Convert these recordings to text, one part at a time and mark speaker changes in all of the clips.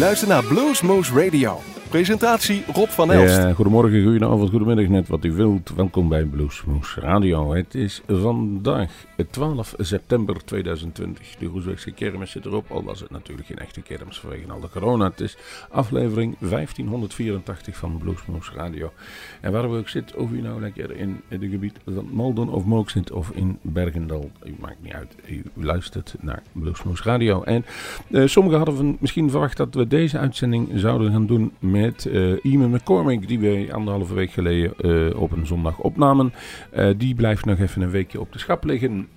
Speaker 1: luistert naar Bluesmoose Radio. Presentatie Rob van Elst.
Speaker 2: Ja, goedemorgen, goedenavond, goedemiddag, net wat u wilt. Welkom bij Bluesmoes Radio. Het is vandaag 12 september 2020. De Groesbeekse kermis zit erop, al was het natuurlijk geen echte kermis vanwege al de corona. Het is aflevering 1584 van Bluesmoes Radio. En waar we ook zitten, of u nou lekker in het gebied van Maldon of Mook zit of in Bergendal, u maakt niet uit. U luistert naar Bluesmoes Radio. En uh, sommigen hadden misschien verwacht dat we deze uitzending zouden gaan doen met met uh, Ian McCormick, die we anderhalve week geleden uh, op een zondag opnamen. Uh, die blijft nog even een weekje op de schap liggen.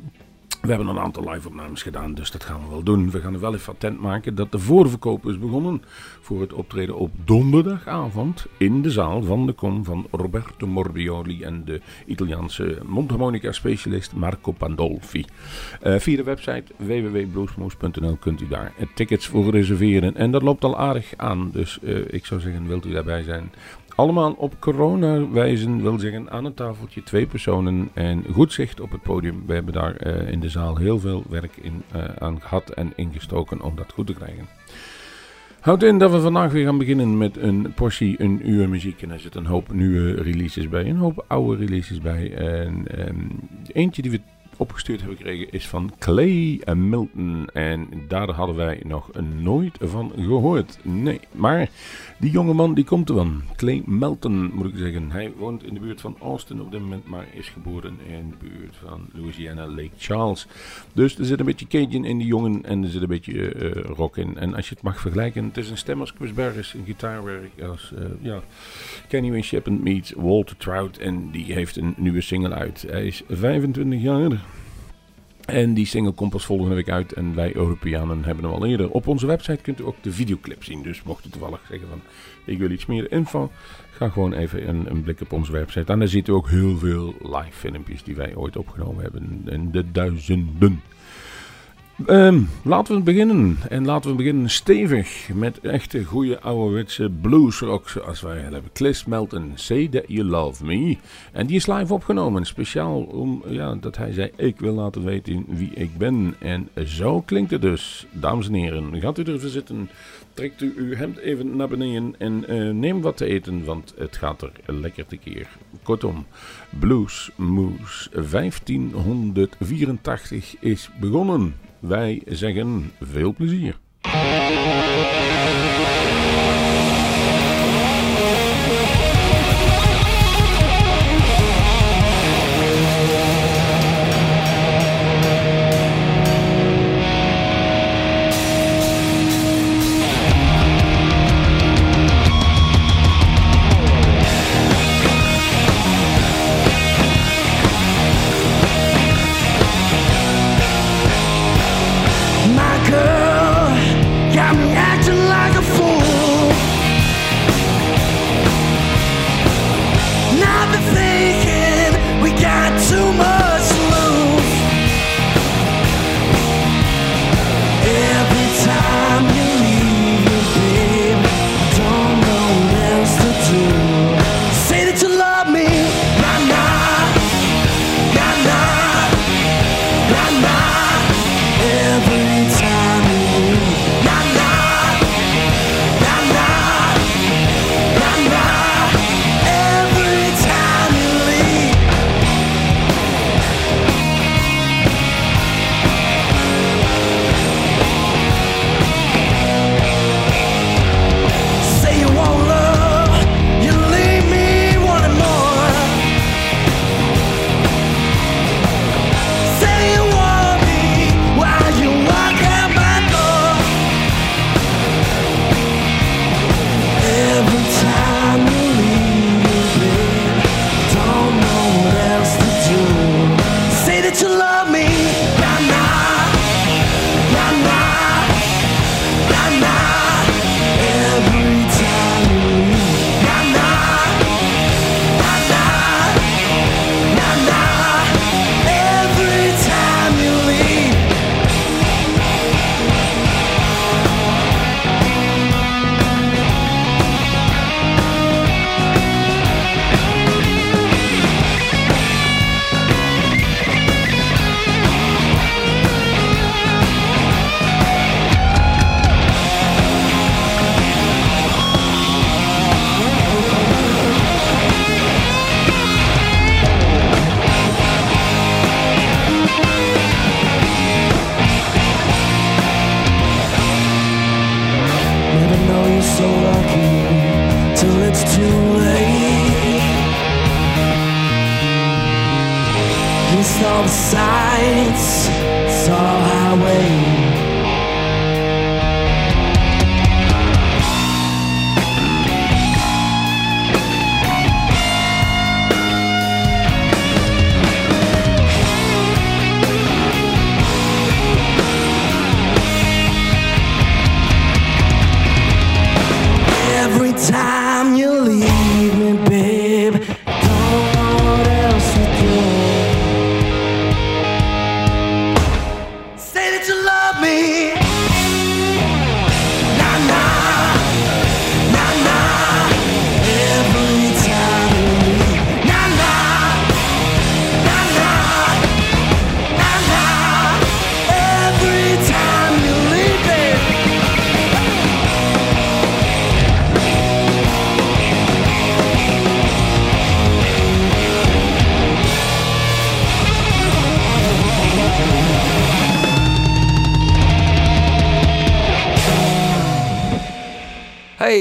Speaker 2: We hebben een aantal live-opnames gedaan, dus dat gaan we wel doen. We gaan er wel even attent maken dat de voorverkoop is begonnen voor het optreden op donderdagavond in de zaal van de kom van Roberto Morbioli en de Italiaanse mondharmonica-specialist Marco Pandolfi. Uh, via de website www.bluesmoose.nl kunt u daar tickets voor reserveren en dat loopt al aardig aan, dus uh, ik zou zeggen, wilt u daarbij zijn? Allemaal op corona wijzen, wil zeggen aan een tafeltje, twee personen en goed zicht op het podium. We hebben daar uh, in de zaal heel veel werk in, uh, aan gehad en ingestoken om dat goed te krijgen. Houd in dat we vandaag weer gaan beginnen met een portie, een uur muziek. En er zit een hoop nieuwe releases bij, een hoop oude releases bij. En um, eentje die we opgestuurd hebben gekregen is van Clay Milton. En daar hadden wij nog nooit van gehoord. Nee, maar die jongeman die komt er van. Clay Melton moet ik zeggen. Hij woont in de buurt van Austin op dit moment, maar is geboren in de buurt van Louisiana, Lake Charles. Dus er zit een beetje Cajun in die jongen en er zit een beetje uh, rock in. En als je het mag vergelijken, het is een stem als Chris een gitaarwerk als uh, ja, Kenny Wayne Shepherd meets Walter Trout. En die heeft een nieuwe single uit. Hij is 25 jaar. En die single komt pas volgende week uit. En wij Europeanen hebben hem al eerder. Op onze website kunt u ook de videoclip zien. Dus mocht u toevallig zeggen van ik wil iets meer info. Ga gewoon even een, een blik op onze website. En daar ziet u ook heel veel live filmpjes die wij ooit opgenomen hebben. En de duizenden. Um, laten we beginnen. En laten we beginnen stevig met echte goede ouderwetse bluesrock zoals wij hebben. Cliff Melton, Say That You Love Me. En die is live opgenomen. Speciaal om ja, dat hij zei, ik wil laten weten wie ik ben. En zo klinkt het dus. Dames en heren, gaat u ervoor zitten. Trekt u uw hemd even naar beneden en uh, neem wat te eten, want het gaat er lekker tekeer. Kortom, Blues Moose 1584 is begonnen. Wij zeggen veel plezier.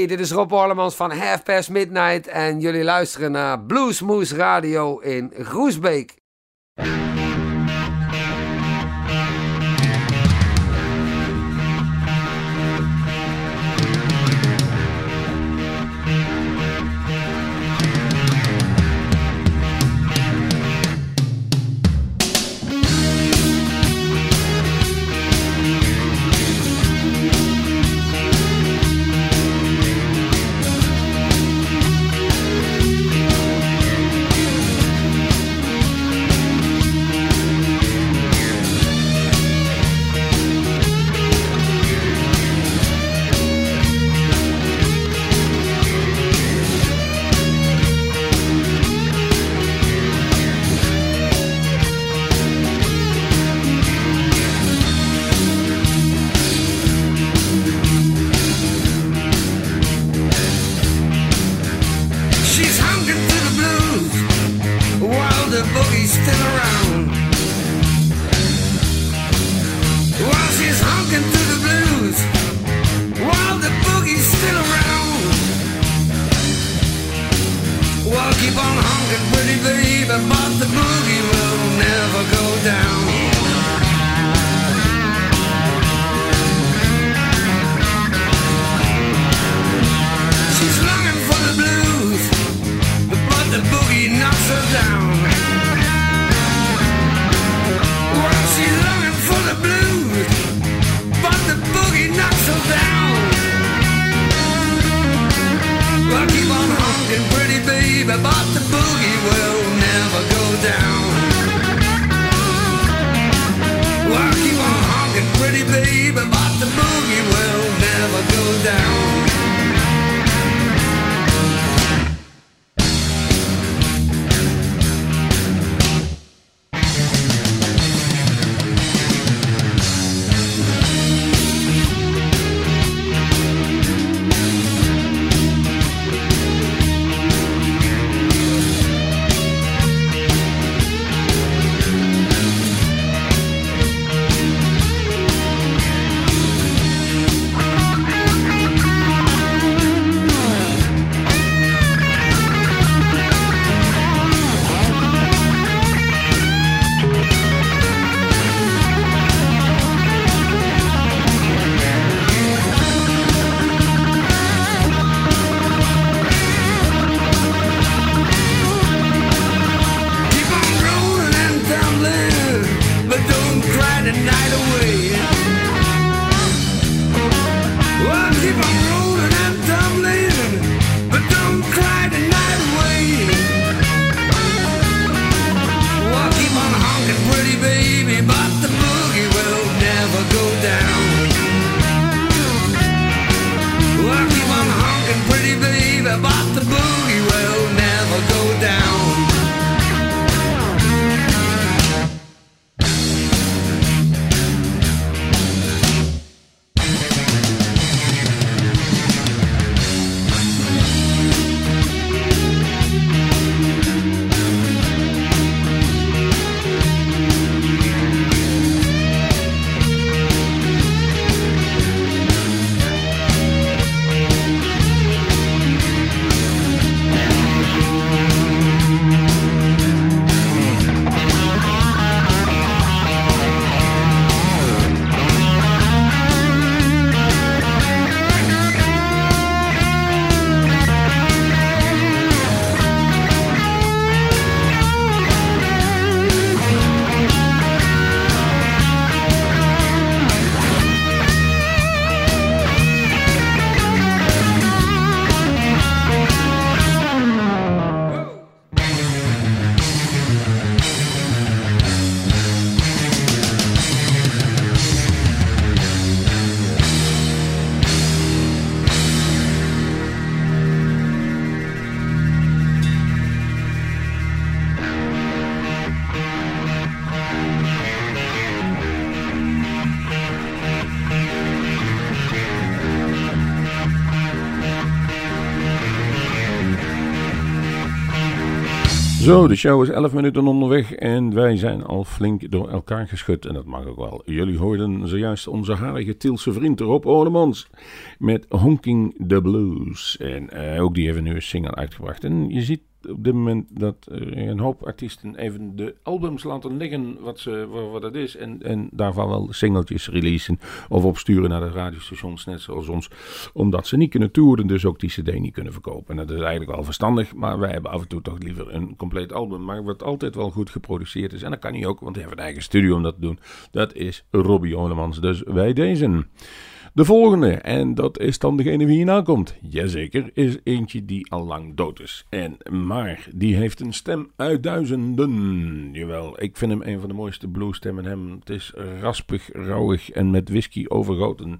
Speaker 3: Dit is Rob Orlemans van Half Past Midnight en jullie luisteren naar Bluesmoose Radio in Groesbeek. sitting around. the night away.
Speaker 2: Zo, de show is 11 minuten onderweg en wij zijn al flink door elkaar geschud. En dat mag ook wel. Jullie hoorden zojuist onze harige Tielse vriend Rob Ornemans met Honking the Blues. En uh, ook die hebben nu een single uitgebracht. En je ziet op dit moment dat een hoop artiesten even de albums laten liggen wat, ze, wat dat is. En, en daarvan wel singeltjes releasen of opsturen naar de radiostations, net zoals ons. Omdat ze niet kunnen toeren, dus ook die cd niet kunnen verkopen. En dat is eigenlijk wel verstandig, maar wij hebben af en toe toch liever een compleet album. Maar wat altijd wel goed geproduceerd is. En dat kan niet ook, want we hebben een eigen studio om dat te doen. Dat is Robbie Olemans. Dus wij deze. De volgende, en dat is dan degene die hierna komt. Jazeker, is eentje die al lang dood is. En, maar die heeft een stem uit duizenden. Jawel, ik vind hem een van de mooiste bluesstemmen. Hem, het is raspig, rauwig en met whisky overgoten.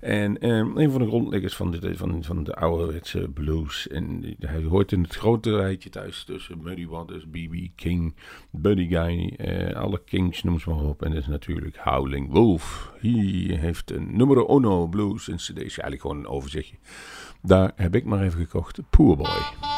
Speaker 2: En eh, een van de grondleggers van de, van, van de ouderwetse blues. En hij hoort in het grote rijtje thuis tussen Muddy Waters, B.B. King, Buddy Guy, eh, alle Kings, noem ze maar op. En dat is natuurlijk Howling Wolf. Hij heeft een nummer uno Blues, cd, eigenlijk gewoon een overzichtje. Daar heb ik maar even gekocht, Poor Boy.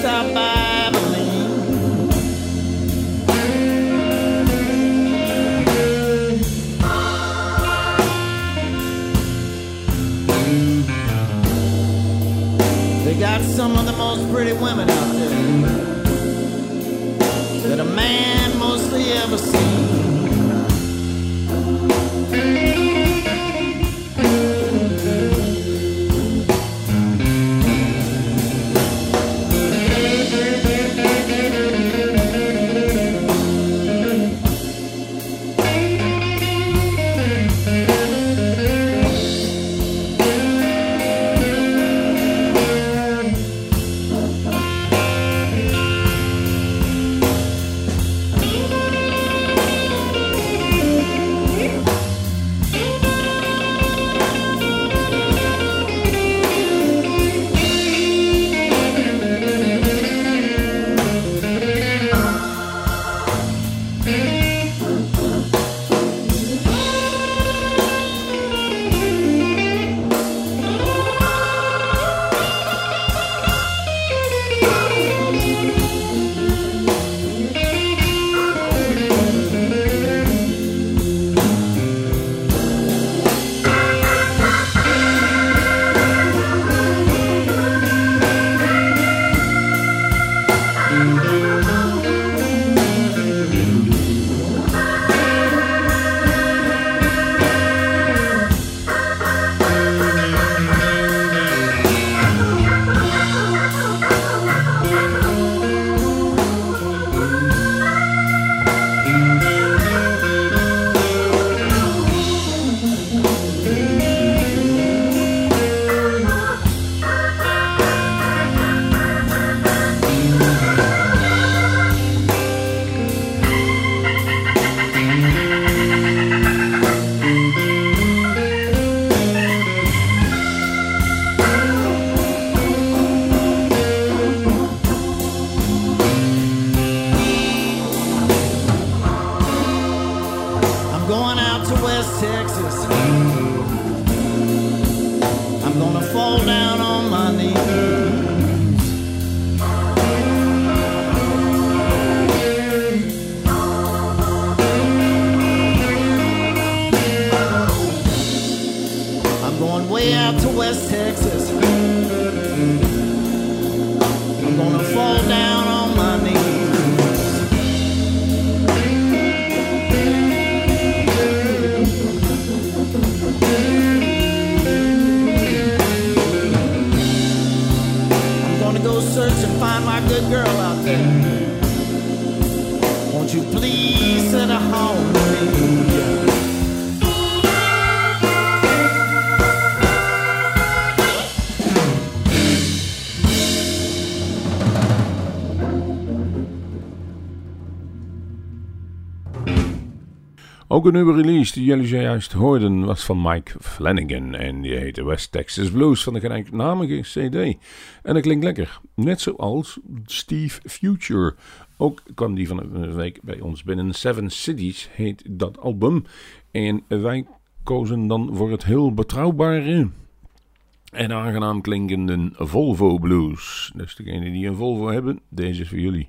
Speaker 4: pretty women out
Speaker 2: Ook een nieuwe release die jullie zojuist hoorden was van Mike Flanagan en die heette West Texas Blues van de gelijknamige CD. En dat klinkt lekker, net zoals Steve Future. Ook kwam die van een week bij ons binnen. Seven Cities heet dat album. En wij kozen dan voor het heel betrouwbare en aangenaam klinkende Volvo Blues. Dus degenen die een Volvo hebben, deze is voor jullie.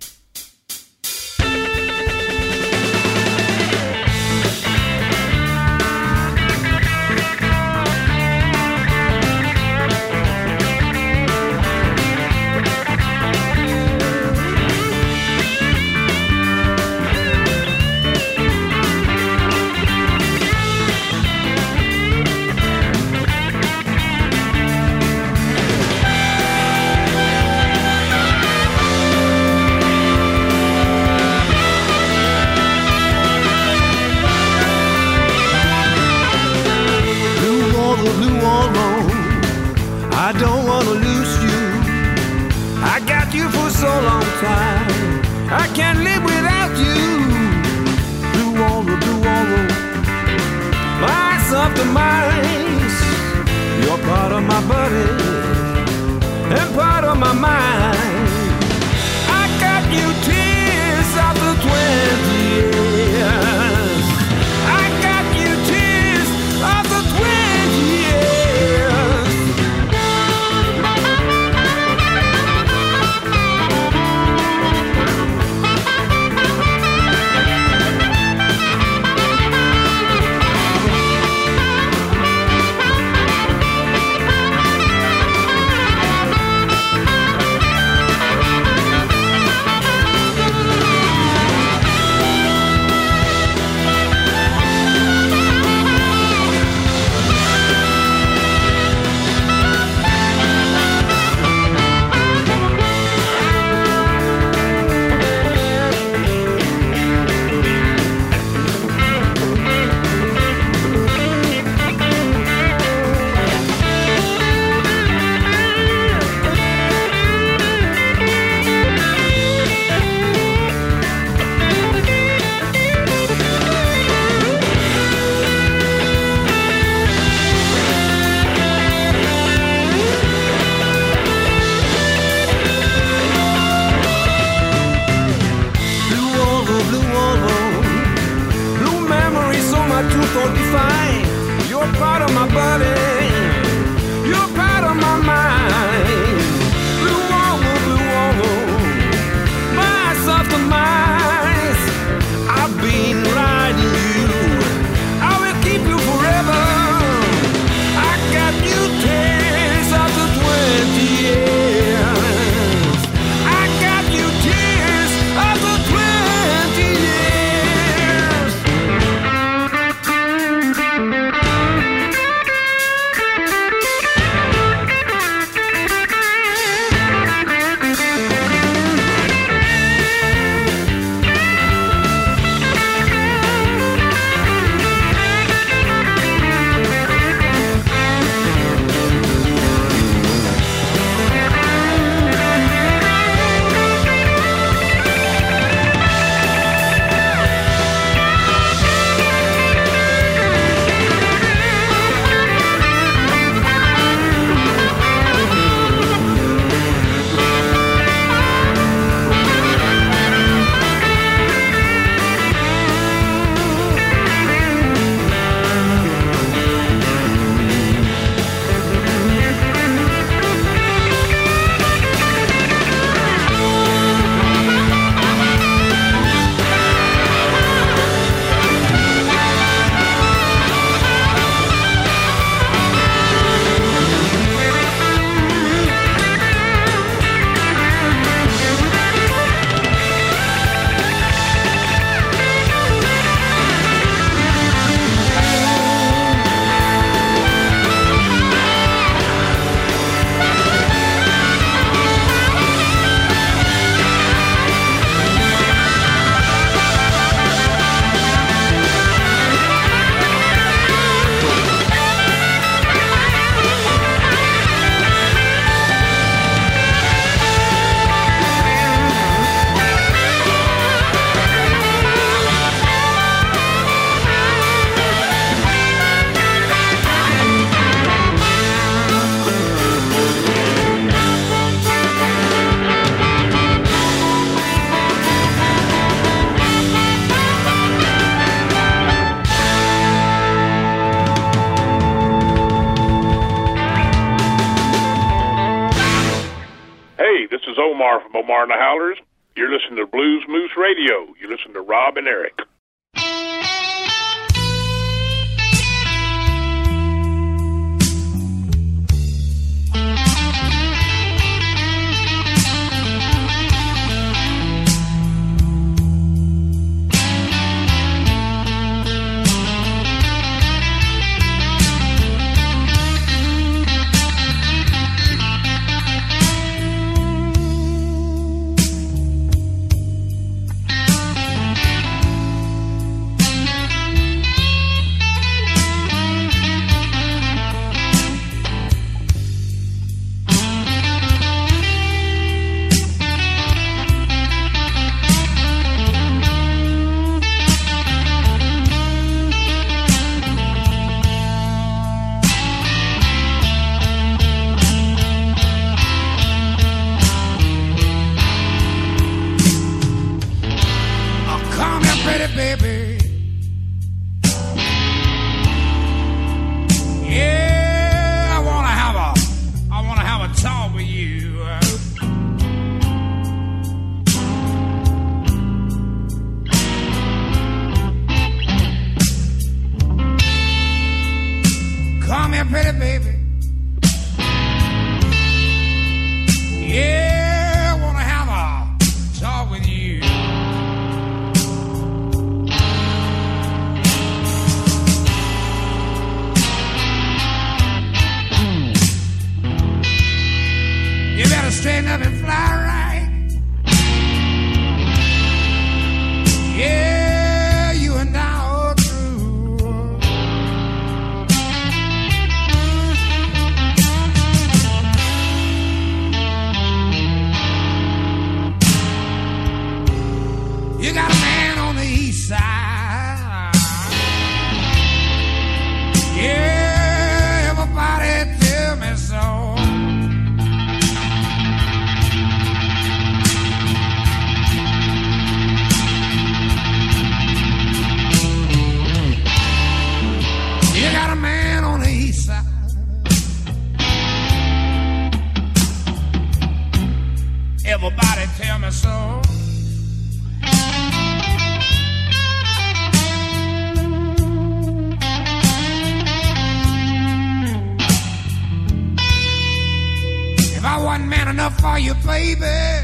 Speaker 5: Baby,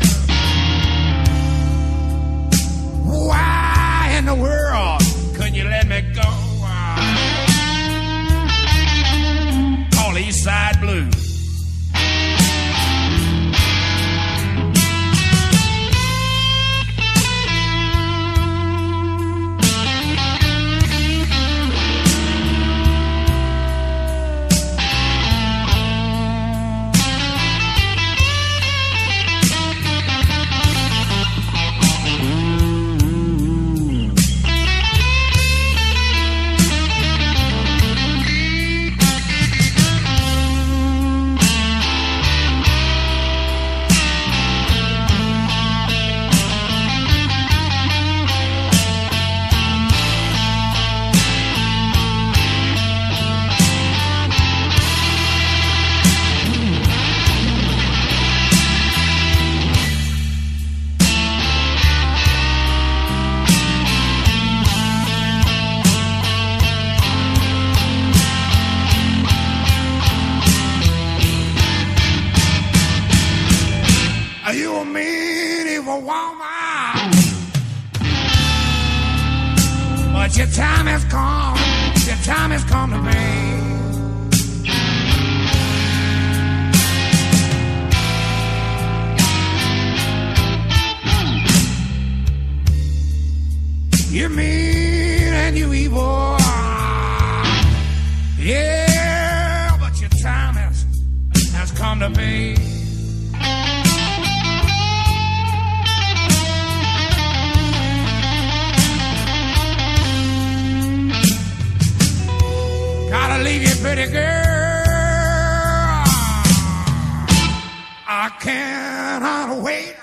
Speaker 5: you. Yeah, but your time has has come to be. Gotta leave you, pretty girl. I cannot wait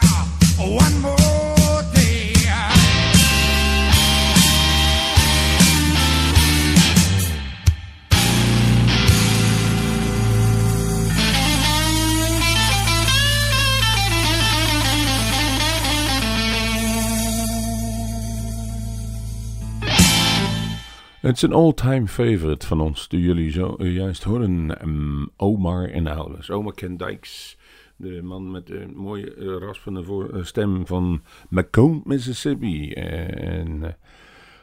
Speaker 2: Het is een all-time favorite van ons, die jullie zo eh, juist horen. Ehm, Omar en Elvis. Omar Ken Dykes, de man met de mooie eh, raspende voor, eh, stem van Macomb, Mississippi. En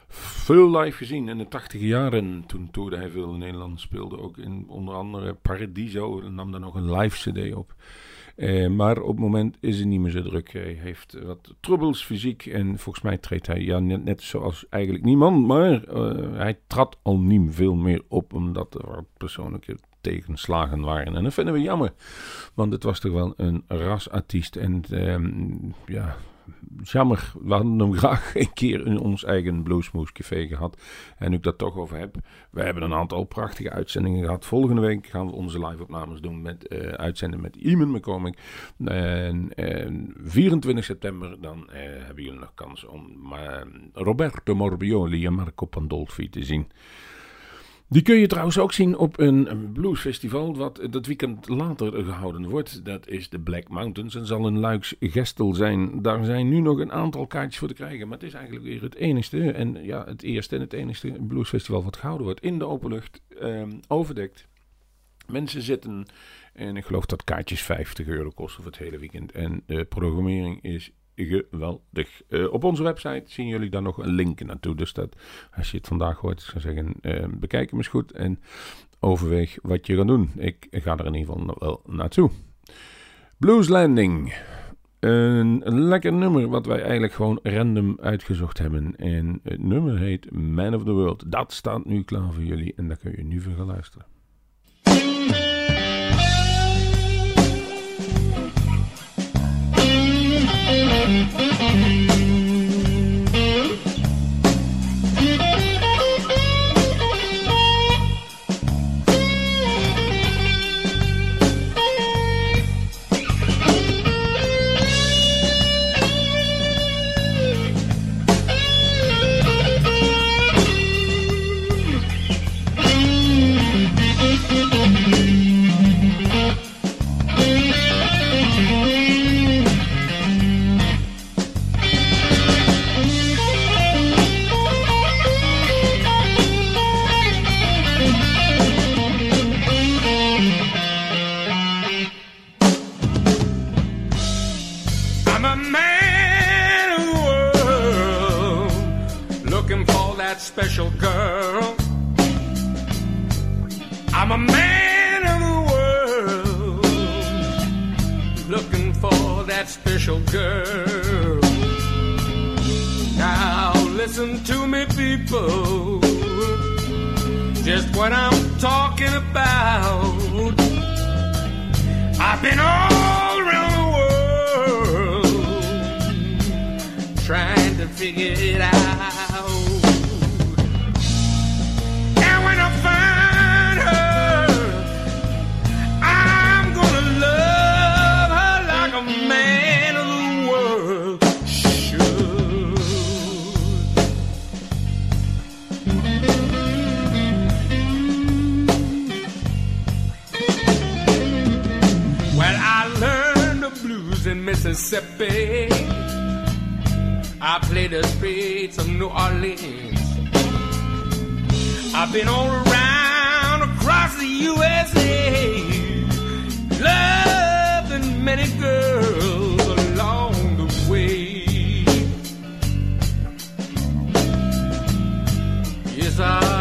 Speaker 2: veel live gezien in de tachtige jaren. Toen toerde hij veel in Nederland, speelde ook in onder andere Paradiso. En nam daar nog een live cd op. Eh, maar op het moment is hij niet meer zo druk. Hij heeft wat troubles fysiek. En volgens mij treedt hij ja, net, net zoals eigenlijk niemand. Maar eh, hij trad al niet veel meer op. Omdat er persoonlijke tegenslagen waren. En dat vinden we jammer. Want het was toch wel een rasartiest. En ehm, ja,
Speaker 6: jammer, we hadden hem graag een keer in ons eigen Bluesmoes Café gehad. En nu ik dat toch over heb, we hebben een aantal prachtige uitzendingen gehad. Volgende week gaan we onze live-opnames doen met uh, uitzenden met Iman McCormick. En, en 24 september, dan uh, hebben jullie nog kans om uh, Roberto Morbioli en Marco Pandolfi te zien. Die kun je trouwens ook zien op een bluesfestival wat dat weekend later gehouden wordt. Dat is de Black Mountains en zal een Luiks Gestel zijn. Daar zijn nu nog een aantal kaartjes voor te krijgen. Maar het is eigenlijk weer het enigste en ja, het eerste en het enigste bluesfestival wat gehouden wordt. In de openlucht, eh, overdekt. Mensen zitten en ik geloof dat kaartjes 50 euro kosten voor het hele weekend. En de programmering is geweldig. Uh, op onze website zien jullie daar nog een link naartoe. Dus dat als je het vandaag hoort, zou zeggen, uh, bekijk hem eens goed en overweeg wat je gaat doen. Ik ga er in ieder geval wel naartoe. Blues Landing. Een lekker nummer wat wij eigenlijk gewoon random uitgezocht hebben. En het nummer heet Man of the World. Dat staat nu klaar voor jullie en daar kun je nu voor gaan luisteren. Special girl. I'm a man of the world, looking for that special girl. Now listen to me, people, just what I'm talking about. I've been all around the world trying to figure it out. Mississippi. I play the streets of New Orleans. I've been all around across the USA, loving many girls along the way. Yes, I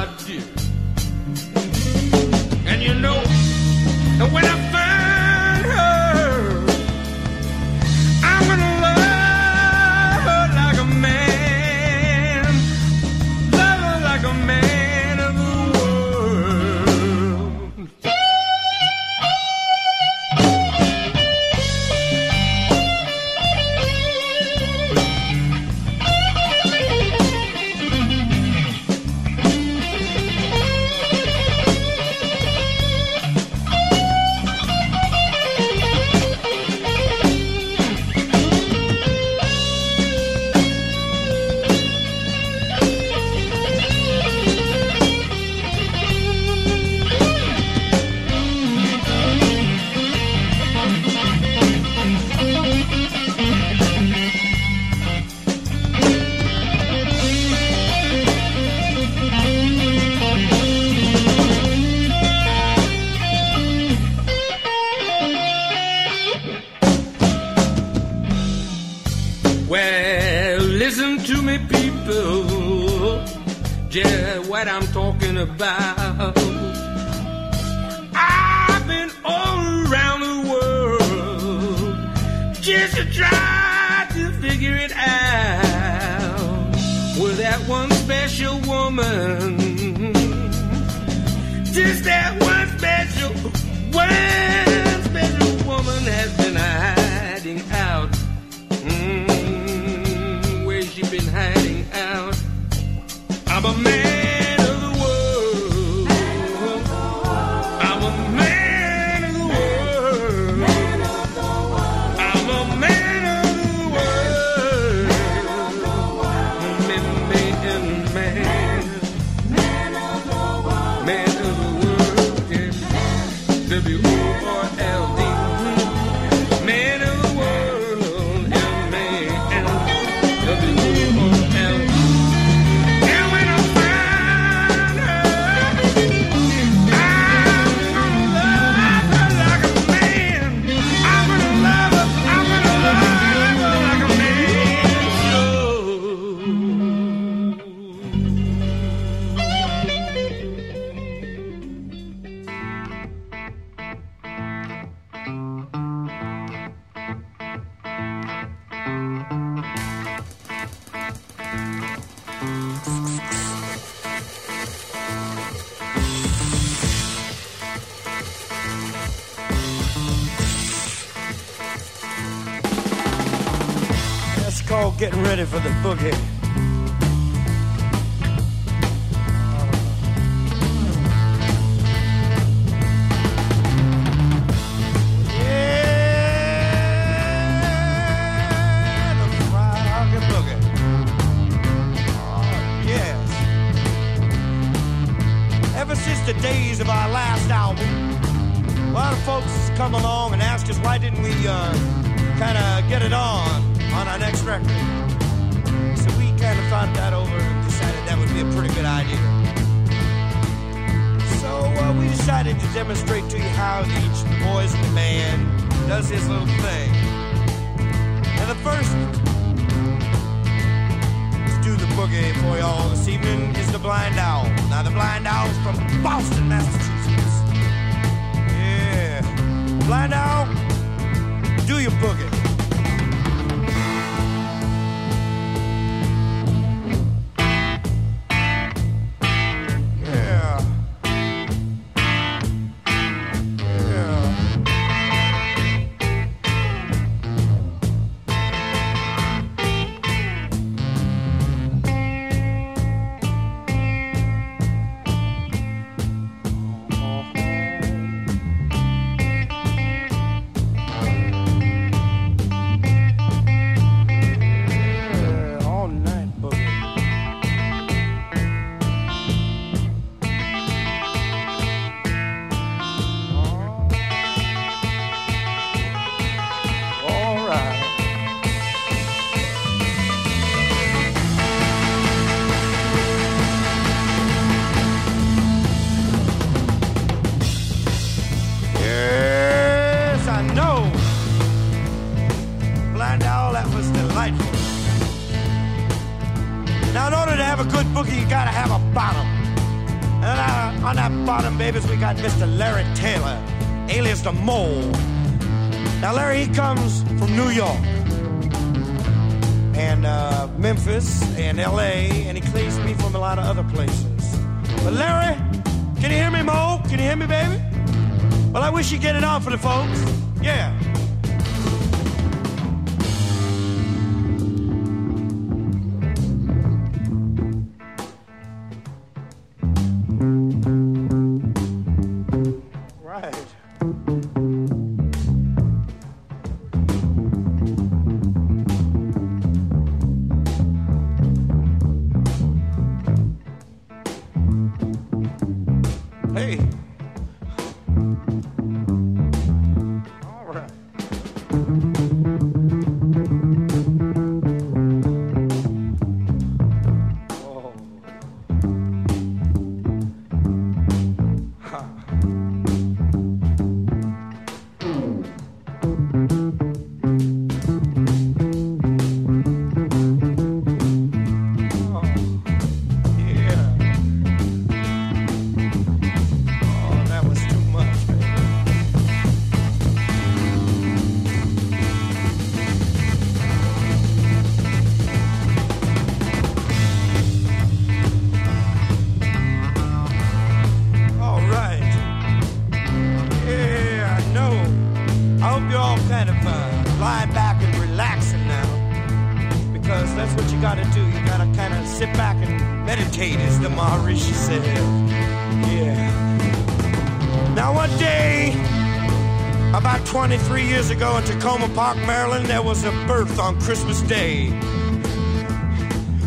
Speaker 7: getting ready for the boogie. got Mr. Larry Taylor, alias the Mole. Now, Larry, he comes from New York and uh, Memphis and LA, and he claims me from a lot of other places. But, Larry, can you hear me, Mole? Can you hear me, baby? Well, I wish you'd get it on for the folks. Yeah. ago in Tacoma Park, Maryland, there was a birth on Christmas Day.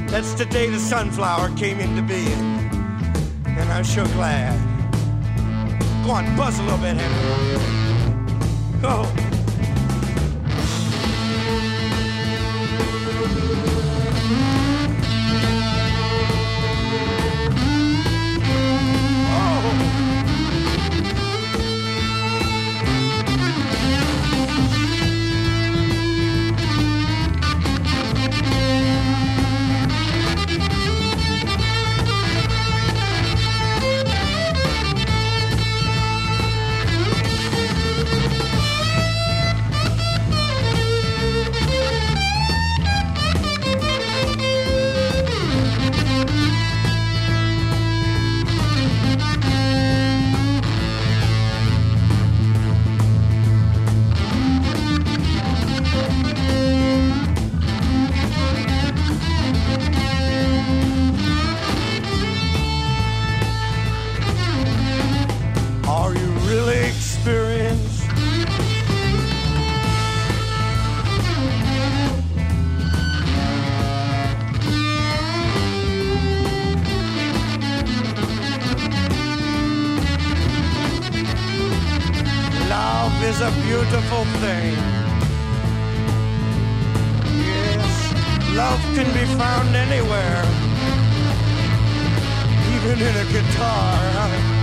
Speaker 7: That's the day the sunflower came into being. And I'm sure glad. Go on, buzz a little bit, Henry. Go. love is a beautiful thing. Yes, love can be found anywhere, even in a guitar.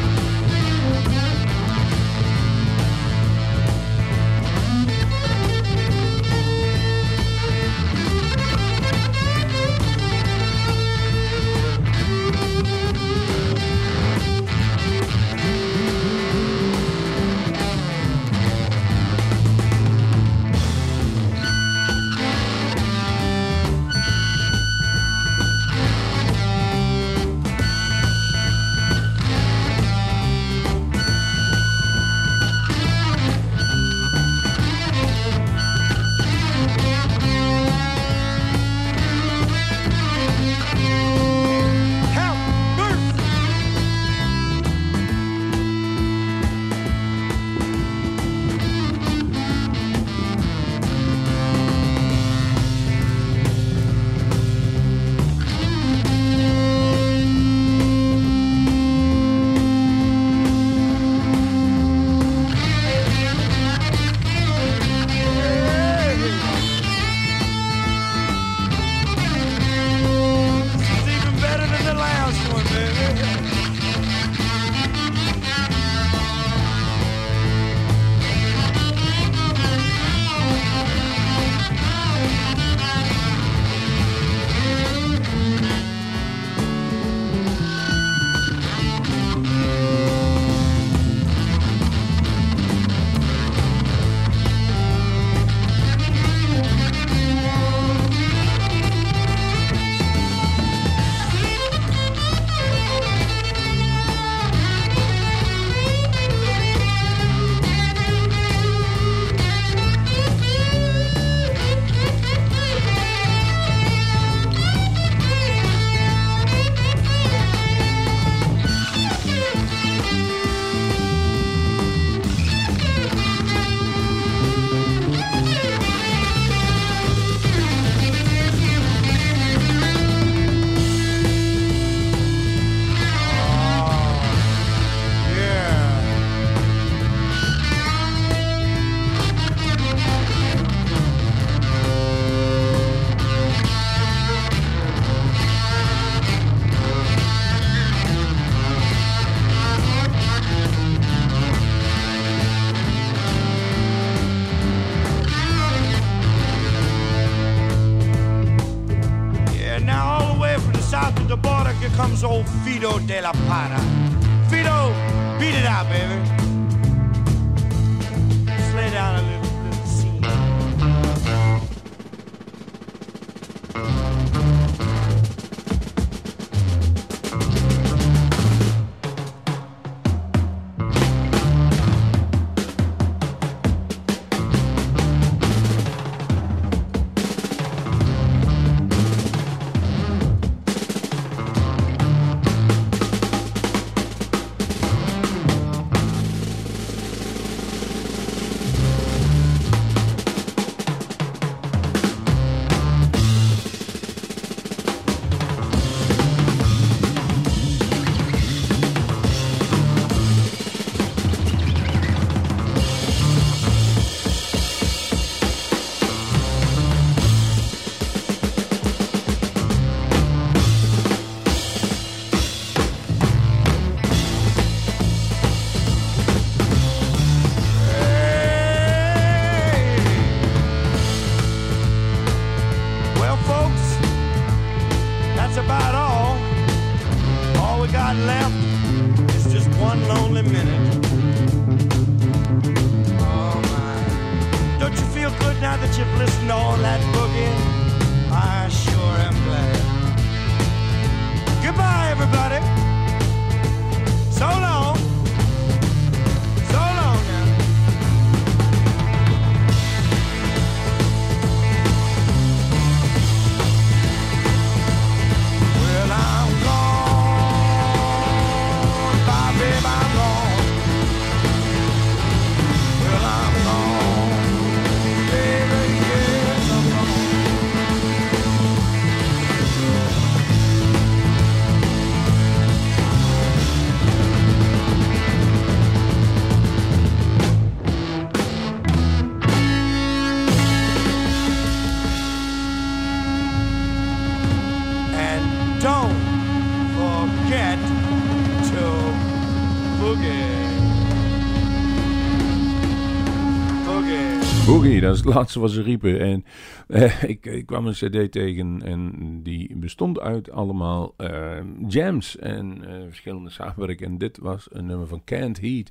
Speaker 2: Dat is het laatste wat ze riepen. En eh, ik, ik kwam een cd tegen en die bestond uit allemaal eh, jams en eh, verschillende samenwerkingen. En dit was een nummer van Can't Heat,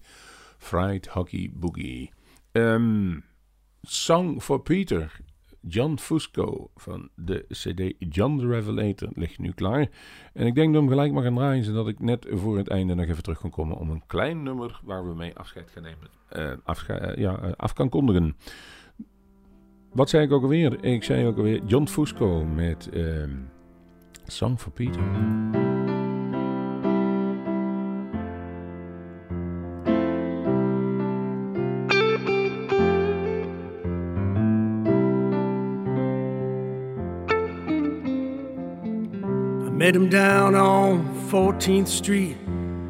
Speaker 2: Fried Hockey Boogie. Ehm, Song for Peter, John Fusco van de cd John the Revelator ligt nu klaar. En ik denk dat we hem gelijk mag gaan draaien, zodat ik net voor het einde nog even terug kan komen om een klein nummer waar we mee afscheid gaan nemen, ja, af kan kondigen. Wat zei ik ook alweer? Ik zei ook alweer John Fusco met ehm, Song for Peter.
Speaker 8: I met him down on 14th Street,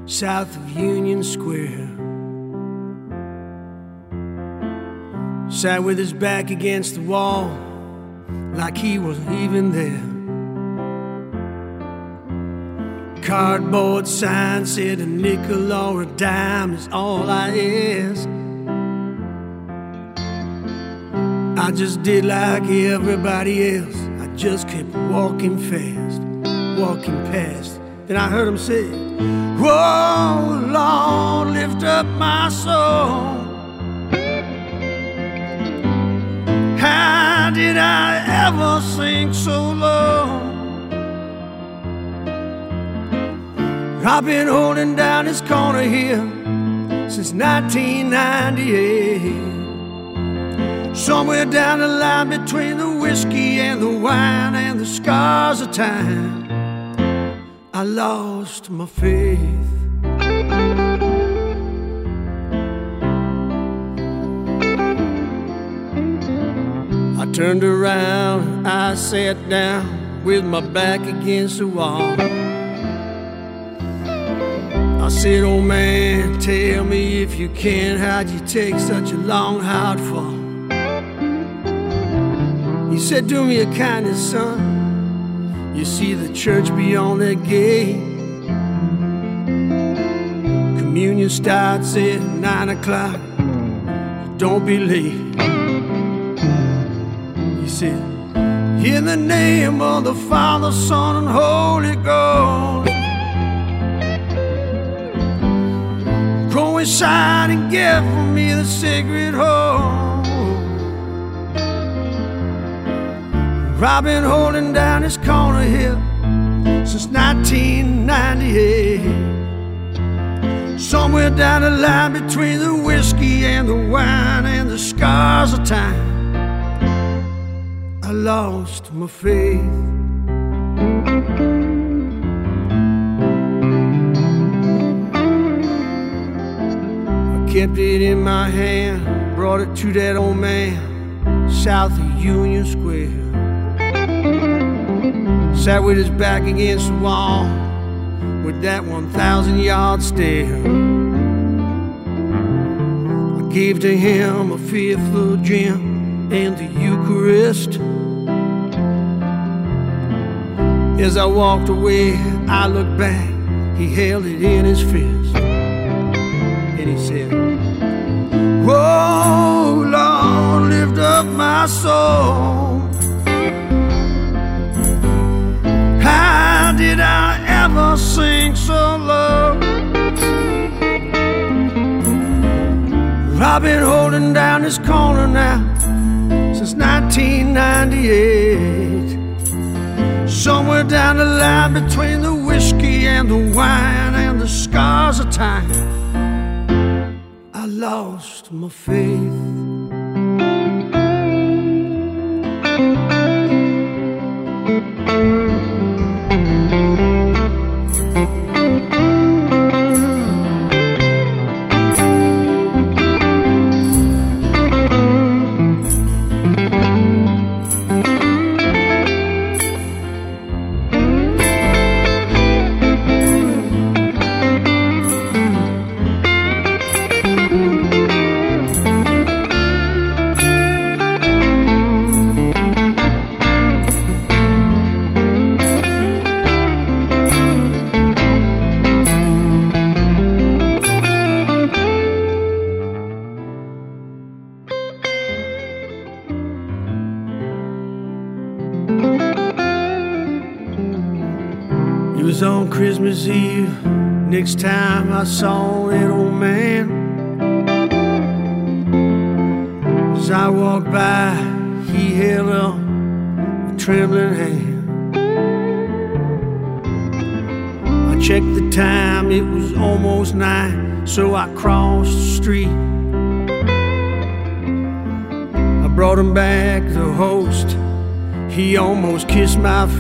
Speaker 8: south of Union Square. Sat with his back against the wall, like he wasn't even there. Cardboard sign said a nickel or a dime is all I ask. I just did like everybody else. I just kept walking fast, walking past. Then I heard him say, Whoa, Lord, lift up my soul. How did I ever sink so low? I've been holding down this corner here since 1998. Somewhere down the line between the whiskey and the wine and the scars of time, I lost my faith. Turned around, I sat down with my back against the wall. I said, Oh man, tell me if you can, how'd you take such a long, hard fall? He said, Do me a kindness, son. You see the church beyond that gate. Communion starts at nine o'clock. Don't be late. Said, In the name of the Father, Son, and Holy Ghost. Go inside and get for me the sacred home. I've been holding down this corner here since 1998. Somewhere down the line between the whiskey and the wine and the scars of time, lost my faith. I kept it in my hand, brought it to that old man south of Union Square. Sat with his back against the wall with that 1,000 yard stare. I gave to him a fifth of gin and the Eucharist. As I walked away, I looked back, he held it in his fist. And he said, Whoa, Lord, lift up my soul. How did I ever sing so low? I've been holding down this corner now since 1998. Somewhere down the line between the whiskey and the wine and the scars of time, I lost my faith.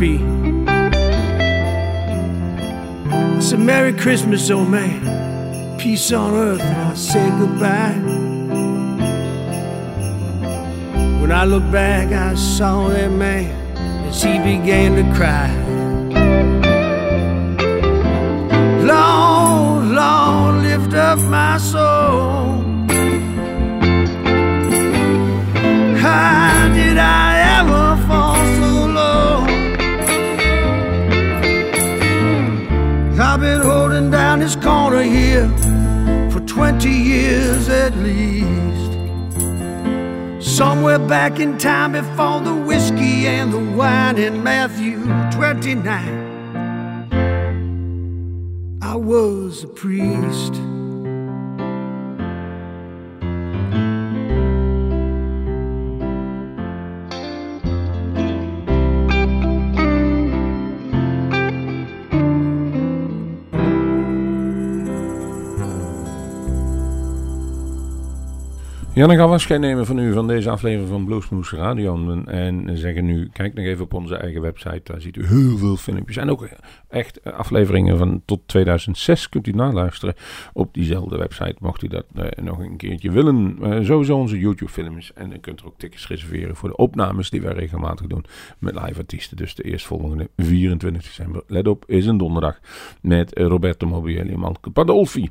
Speaker 8: My feet. Merry Christmas, old man. Peace on earth. And I said goodbye. When I looked back, I saw that man as he began to cry. Lord, Lord, lift up my soul. How did I for 20 years at least. Somewhere back in time before the whiskey and the wine in Matthew 29, I was a priest.
Speaker 2: Ja, dan gaan we afscheid nemen van u van deze aflevering van Bluesmoes Radio. En, en zeggen nu, kijk nog even op onze eigen website. Daar ziet u heel veel filmpjes. En ook echt afleveringen van tot 2006 kunt u naluisteren op diezelfde website. Mocht u dat eh, nog een keertje willen. Eh, sowieso onze YouTube films. En dan kunt u ook tickets reserveren voor de opnames die wij regelmatig doen met live artiesten. Dus de eerstvolgende 24 december. Let op, is een donderdag. Met Roberto Mobielli en Malke Padolfi.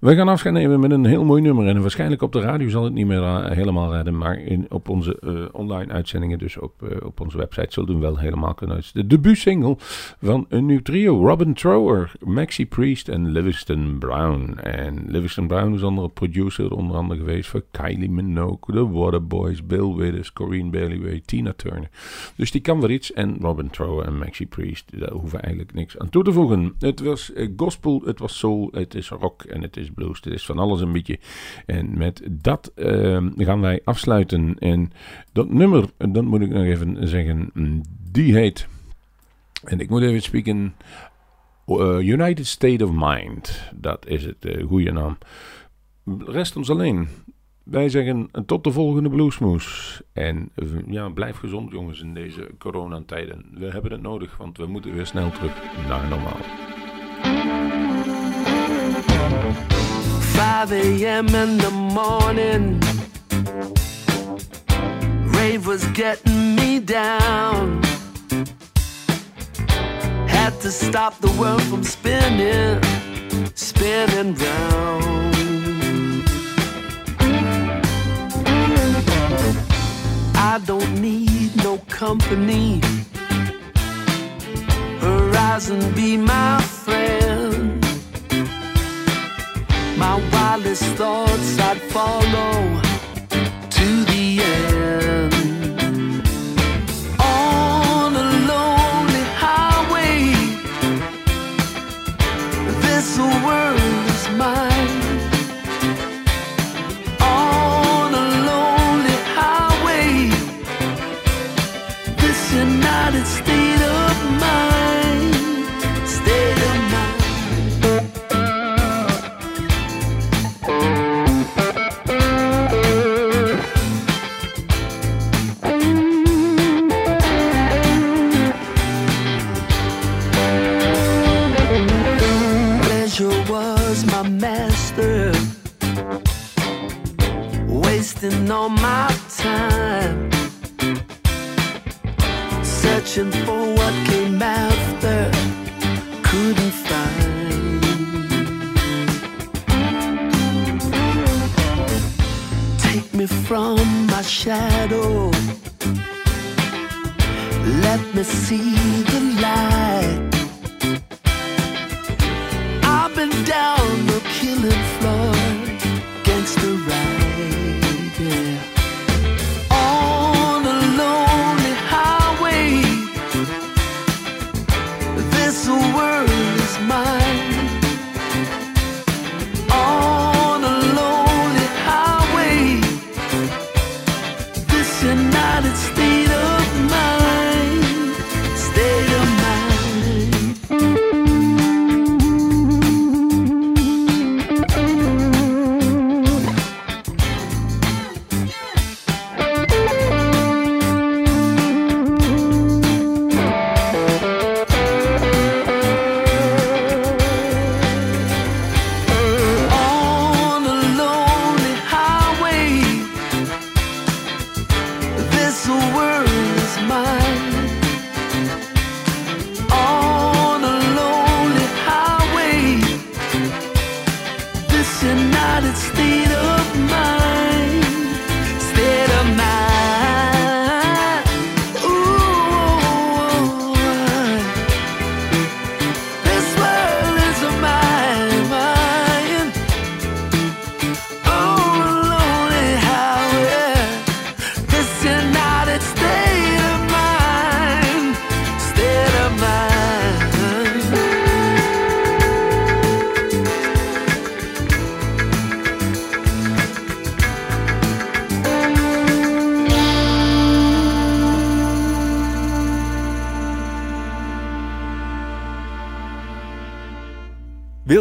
Speaker 2: We gaan afscheid nemen met een heel mooi nummer. En waarschijnlijk op de radio zal het niet meer uh, helemaal redden. Maar in, op onze uh, online uitzendingen, dus op, uh, op onze website, zullen we wel helemaal kunnen De debuutsingle van een nieuw trio. Robin Trower, Maxi Priest en Livingston Brown. En Livingston Brown is andere producer onder andere geweest voor Kylie Minogue, The Waterboys, Bill Withers, Corinne Bailey, Tina Turner. Dus die kan weer iets. En Robin Trower en Maxi Priest, daar hoeven eigenlijk niks aan toe te voegen. Het was gospel, het was soul, het is rock en het is blues. Het is van alles een beetje. En met dat gaan wij afsluiten. En dat nummer, dat moet ik nog even zeggen, die heet, en ik moet even spreken, uh, United State of Mind. Dat is het uh, goede naam. Rest ons alleen. Wij zeggen tot de volgende Bluesmoes. En ja, blijf gezond jongens in deze coronatijden. We hebben het nodig, want we moeten weer snel terug naar normaal.
Speaker 3: 5 a.m. in the morning. Rave was getting me down. Had to stop the world from spinning, spinning round. I don't need no company. Horizon be my friend my wildest thoughts I'd follow to the end.